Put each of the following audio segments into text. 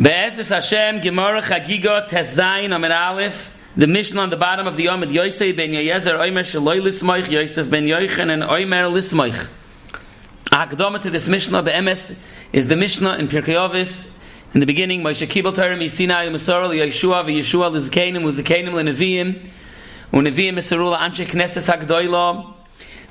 Be'ezus Hashem, Gemara Chagiga, Tezayin, Amid Aleph, the Mishnah on the bottom of the Yomid Yosef ben Yezer, Oimer Shaloi Lismoich, Yosef ben Yoichan, and Oimer Lismoich. Akdama to this Mishnah, Be'emes, is the Mishnah in Pirkei Avos, in the beginning, Moshe Kibbel Torah, Misinai, Masarah, Yeshua, V'Yeshua, Lizkenim, Uzakenim, Leneviim, Uneviim, Mesarula, Anshe Knesses HaGdoilah,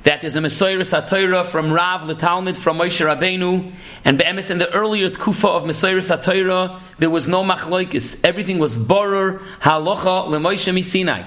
that is a Messiah Satira from Rav Talmud from Moshe Rabbeinu, and Be'emes in the earlier Tkufa of Messiah Satira, there was no Machloikis. Everything was Borer, Halacha, LeMoshe Misinai.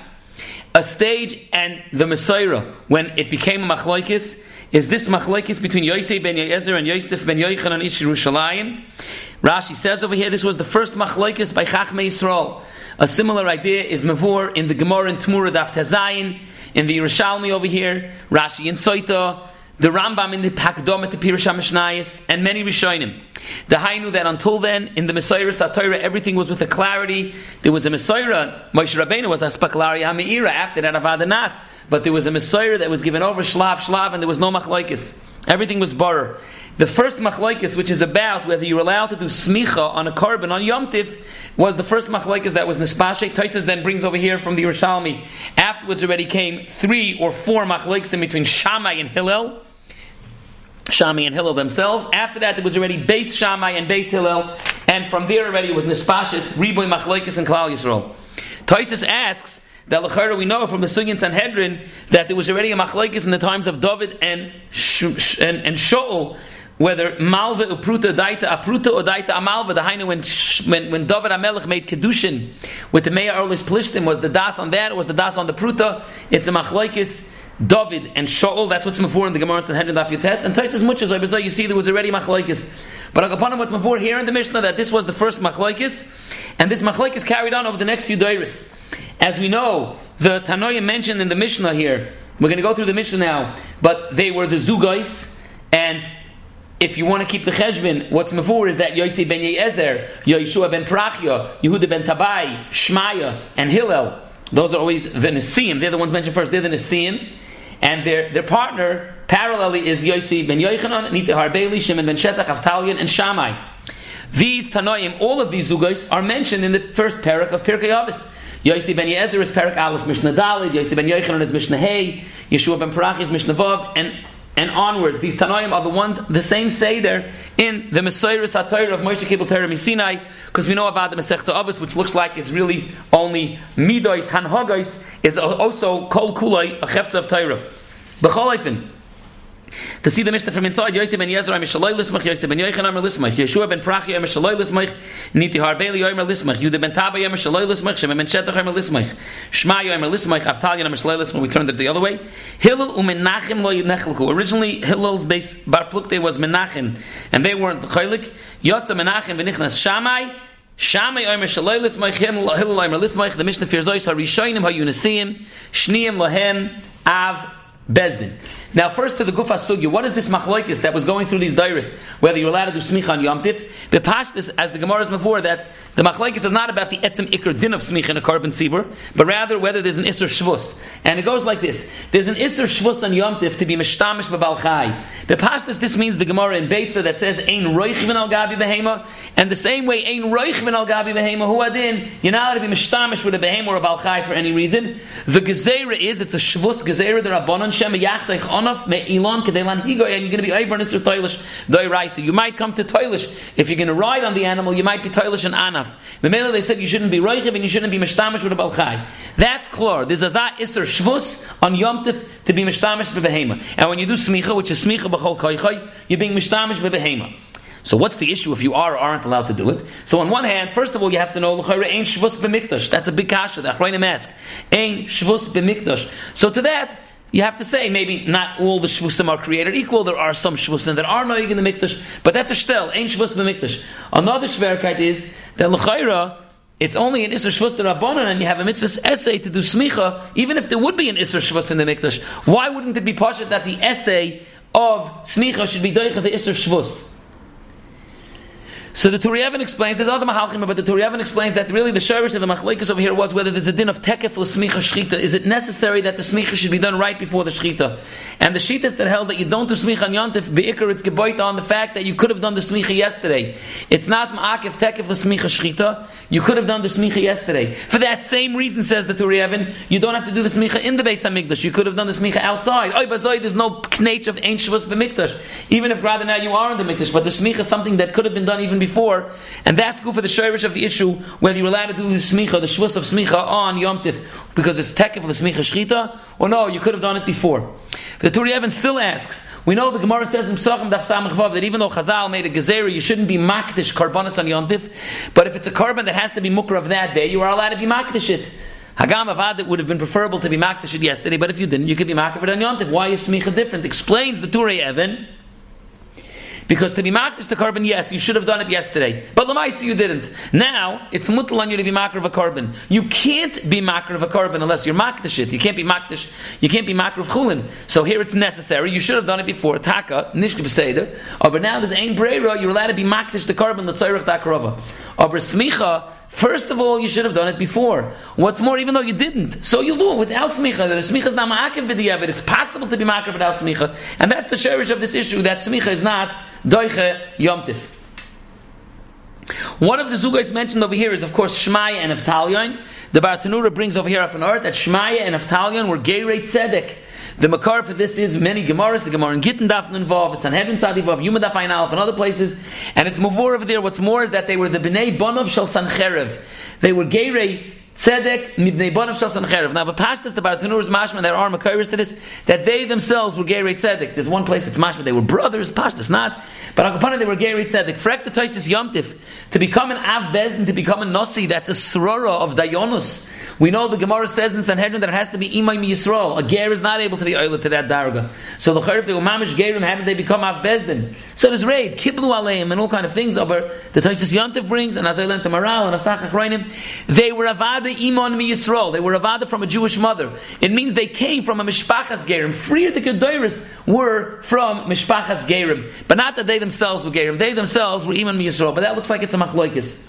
A stage and the Messiah, when it became a Machloikis, is this Machloikis between Yosef ben Yezer and Yosef ben Yoichan and Ish. Rashi says over here, this was the first Machloikis by Chachmei Yisrael. A similar idea is Mavur in the Gemara in Tmura Daf Tazayin, in the Yerushalmi over here, Rashi in Soita, the Rambam in the Pakdom at the Pirush HaMishnayis, and many Rishonim. The Hainu that until then, in the Messiah Satira, everything was with a clarity. There was a Messiah, Moshe Rabbeinu was a Spaklari HaMe'ira, after that Avadanat, but there was a Messiah that was given over Shlav Shlav, and there was no Machlaikis. Everything was Barer. The first machlaikis, which is about whether you're allowed to do smicha on a korban on Yom Tif, was the first machlaikis that was nespashe. Taisus then brings over here from the Yerushalmi. Afterwards, already came three or four machlaikis in between Shammai and Hillel. Shammai and Hillel themselves. After that, there was already base Shammai and base Hillel, and from there already it was nespashet, riboy machlaikis and Klal Yisrael. Taisus asks that Lechera we know from the Sugin Sanhedrin that there was already a machlaikis in the times of David and Sh- and, and Shaul whether malva upruta daita apruta or daita amalva. The hainu when when when David Amelech made kedushin with the Meir Erlis Plishtim was the das on that was the das on the pruta. It's a machlokes. David and Shaul, that's what's before in the Gemara Sanhedrin Daf Yotes, and Taisus Muchas, I you see there was already machlokes. But upon what's before here in the Mishnah that this was the first machlokes, and this machlokes carried on over the next few dairis. As we know, the Tanoim mentioned in the Mishnah here, we're going to go through the Mishnah now, but they were the Zugais, and if you want to keep the cheshbon, what's mavur is that Yosef ben Yezer, Yeshua ben Prachya, Yehuda ben Tabai, Shmaya, and Hillel. Those are always the Nisim. They're the ones mentioned first. They're the Nisim. And their, their partner, parallelly, is Yosef ben Yochanan, Nita Harbeli, Shimon ben Shetach, Avtalion, and Shammai. These Tanoim, all of these Zugos, are mentioned in the first parak of Pirkei Avos. Yosef ben Yezer is parak Aleph Mishnah Dalid, Yosef ben Yochanan is Mishnah Hey, Yeshua ben Parach is Mishnah Vav, and and onwards, these Tanoim are the ones, the same there in the Messiah HaTorah of Moshe Kibbel Torah Sinai, because we know about the Masechta Avos, which looks like is really only Midois, Hanhagos, is also Kol Kulai, a Chefza of Torah. B'chol to see the Mishnah from inside, Yosef ben Yezer, I'm Lismach, Yosef ben Yoichan, I'm Lismach, Yeshua ben Prachi, I'm Lismach, Niti Harbeli, I'm Lismach, Yudah ben Taba, I'm Shaloi Lismach, Shem ben Shetach, I'm Lismach, Shmai, I'm Lismach, Avtalion, I'm Lismach, we turned it the other way. Hillel u'menachem lo yidnechelku. Originally, Hillel's base, Bar Plukte was Menachem, and they weren't the Chaylik. Yotza Menachem v'nichnas Shammai, Shammai Omer Shaloi Lismach, Hillel Omer Lismach, the Mishnah fears Zoyis, HaYunasim, Shniim Lahem, Av, Bezdin. Now, first to the Gufa Sugya, what is this machlokes that was going through these dairis? Whether you're allowed to do smicha on Yom Tif? The past this, as the Gemara is before, that the machlokes is not about the etzem ikr din of smicha in a korban sibur, but rather whether there's an isser shvus. And it goes like this: There's an isser shvus on Yom Tif to be mishtamish b'balchai. The past this, means the Gemara in Beitza that says ein roichvin al gabi behema, and the same way ein roichvin al gabi behema hu adin. You're not allowed to be mishtamish with a behema or a balchai for any reason. The gezerah is it's a shvus gezerah derabanan shem yachtach onof me'ilan kedelan higo, and you're going to be over nisr toilish doiraisa. You might come to toilish if you're going to ride on the animal. You might be toilish and anaf. Memela they said you shouldn't be roichiv and you shouldn't be mishtamish with a balchai. That's clear. There's a za iser shvus on yom tif to be mishtamish bebehema. And when you do smicha, which is smicha b'chol koichay, you're being mishtamish bebehema. So what's the issue if you are or aren't allowed to do it? So on one hand, first of all, you have to know l'chayre ain shvus b'mikdash. That's a big kasha. The achroinim ask ain shvus b'mikdash. So to that you have to say maybe not all the shvusim are created equal. There are some shvusim that are noig in the mikdash, but that's a shtel. Ain't shvus b'mikdash. Another shverkeit is that l'chayra it's only an Isser Shvus Rabbanon and you have a mitzvah essay to do smicha, even if there would be an Isser Shvus in the Mikdash. Why wouldn't it be poshut that the essay of smicha should be doicha the Isser Shvus? So the Turiyevin explains, there's other Mahalchim, but the Turiyevin explains that really the shirish of the Machlekes over here was whether there's a din of tekef l'smicha shchita. Is it necessary that the smicha should be done right before the shchita? And the shitas that held that you don't do smicha on yontif, be'ikr it's geboit on the fact that you could have done the smicha yesterday. It's not ma'akif tekef l'smicha shchita. You could have done the smicha yesterday. For that same reason, says the Turiyevin, you don't have to do the smicha in the Beis Hamikdash. You could have done the smicha outside. Oy bazoi, there's no knach of ain shvus b'mikdash. Even if rather now you are in the mikdash, but the smicha is something that could have been done even before, and that's good for the shirish of the issue whether you're allowed to do the smicha, the shvus of smicha on Yom Tif because it's tekef of the smicha shchita, or no, you could have done it before. The Turi Evan still asks. We know the Gemara says in Psachim Daf Samach Vav that even though Chazal made a gezerah, you shouldn't be makdish karbanis on Yom Tif. But if it's a korban that has to be mukra of that day, you are allowed to be makdish it. Hagam Avad it would have been preferable to be makdish it yesterday, but if you didn't, you could be makdish it on Yom Tif. Why is smicha different? Explains the Turi Evan. Because to be makdish the korban, yes, you should have done it yesterday. But Lamaisi, you didn't. Now, it's mutal on you to be makr of a korban. You can't be makr of a korban unless you're makdish it. You can't be makdish, you can't be makr of chulin. So here it's necessary. You should have done it before. Taka, nishke b'seder. Oh, but now there's ein breira, you're allowed to be makdish the korban, the tzayrach takrova. Aber smicha, First of all, you should have done it before. What's more, even though you didn't, so you'll do it without smicha. The smicha is not ma'akiv b'di'evet. It's possible to be ma'akiv without smicha, and that's the sherish of this issue. That smicha is not doiche yomtiv. One of the zugais mentioned over here is, of course, Shmaya and Avtalion. The Bartanura brings over here off an art that Shmaya and Avtalion were Gerei Tzedek. The makar for this is many Gemaras, the Gemara in Gittin Daf Nunvav, Sanhedrin Tzadivav, Yuma Daf Ayin Aleph, and other places. And it's Mavur over there. What's more is that they were the Bnei Bonov Shal Sancherev. They were Gerei Tzedek mibnei bonav shal sancherev. Now, the pashtas, the Baratanur is mashman, there are makairis to this, that they themselves were gerei tzedek. There's one place that's mashman, they were brothers, pashtas not, but akapana they were gerei tzedek. Frek the toisis yomtiv, to become an av bezdin, to become a nasi, that's a srora of dayonus. We know the Gemara says in Sanhedrin that it has to be imay Yisrael. A ger is not able to be oilet to that darga. So the if they were mamish gerim, how did they become av bezdin? So there's raid, kiblu aleim, and all kind of things over the toisis yomtiv brings, and as I learned to Maral and Asach Achroinim, they were avada Iman mi Yisrael. They were avada from a Jewish mother. It means they came from a mishpachas gerim. Freer the Kedoiris were from mishpachas gerim, but not that they themselves were gerim. They themselves were Iman mi Yisrael. But that looks like it's a machloikis.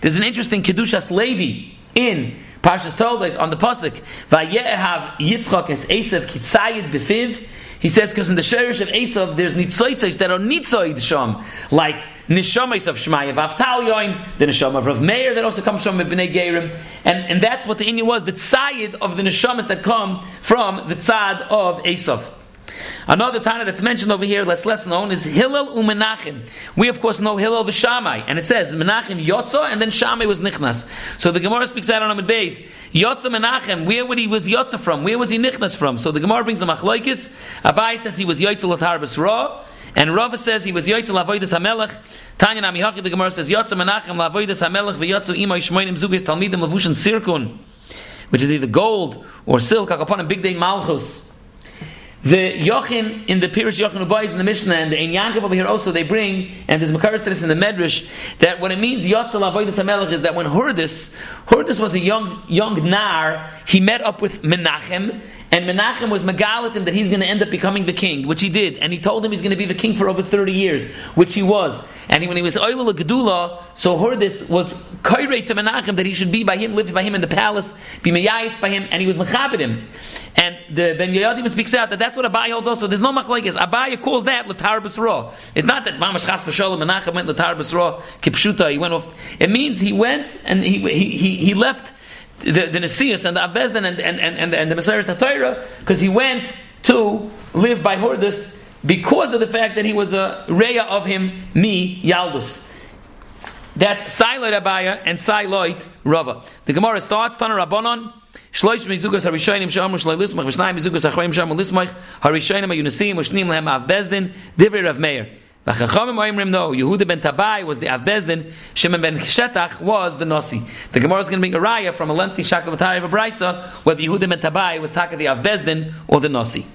There's an interesting kedushas Levi in Parshas Toldos on the pasuk, "Vayehav Yitzchak es Esav kitzayid befiv." He says because in the sherish of Esav there's nitzoitzos that are nitzoid sham, like nishamis of Shmaya Vavtalyoin, the neshama of Rav Meir that also comes from Bnei Gerim, and and that's what the Indian was, the tzayid of the neshamas that come from the tzad of Esav. Another Tana that's mentioned over here that's less known is Hillel u'Menachem. We of course know Hillel the v'Shamai, and it says Menachem Yotza, and then Shammai was Nichnas. So the Gemara speaks out on Amid Beis. Yotza Menachem, where would he was Yotza from? Where was he Nichnas from? So the Gemara brings a Machloikis. Abai says he was Yotza Latar Ra, and Rava says he was Yotza Lavoidas HaMelech. Tanya Namihachi, the Gemara says Yotza Menachem Lavoidas HaMelech v'Yotza Imay Shmoinim Zugis Talmidim Lavushan Sirkun, which is either gold or silk, upon a big day Malchus. The Yochin in the Pirish Yochin Ubayis in the Mishnah and the Ein Yankov over here also they bring and there's Makaris this in the Medrash that what it means Yotzel Avodas Hamelech is that when Hurdis Hurdis was a young young nar he met up with Menachem and Menachem was megalatim that he's going to end up becoming the king, which he did. And he told him he's going to be the king for over 30 years, which he was. And he, when he was Oilul Gedula, so Hordis was kairei to Menachem that he should be by him, live by him in the palace, be meyayitz by him, and he was mechabed him. And the Ben Yoyadim speaks out that that's what Abai holds also. There's no machlekes. Abai calls that Latar Basra. It's not that Mamash Chas V'Sholem Menachem went Latar Basra, Kipshuta, he went off. It means he went and he, he, he, left the, the Nesius and the Abbezdin and, and, and, and, the Messiah Satira because he went to live by Hordus because of the fact that he was a Reya of him, me, Yaldus. That's Siloit Abaya and Siloit Rava. The Gemara starts, Tana Rabbanon, Shloish mizugas harishayim shamu shloi lismach, v'shnayim mizugas achroim shamu lismach, harishayim ayunasim, v'shnim lehem av bezdin, divrei Rav Meir. V'chachamim oimrim no, Yehuda ben Tabai was the Avbezdin, Shimon ben Shetach was the Nasi. The Gemara is going to bring a raya from a lengthy shakavatari of a brisa, whether Yehuda ben Tabai was taka the Avbezdin or the Nasi.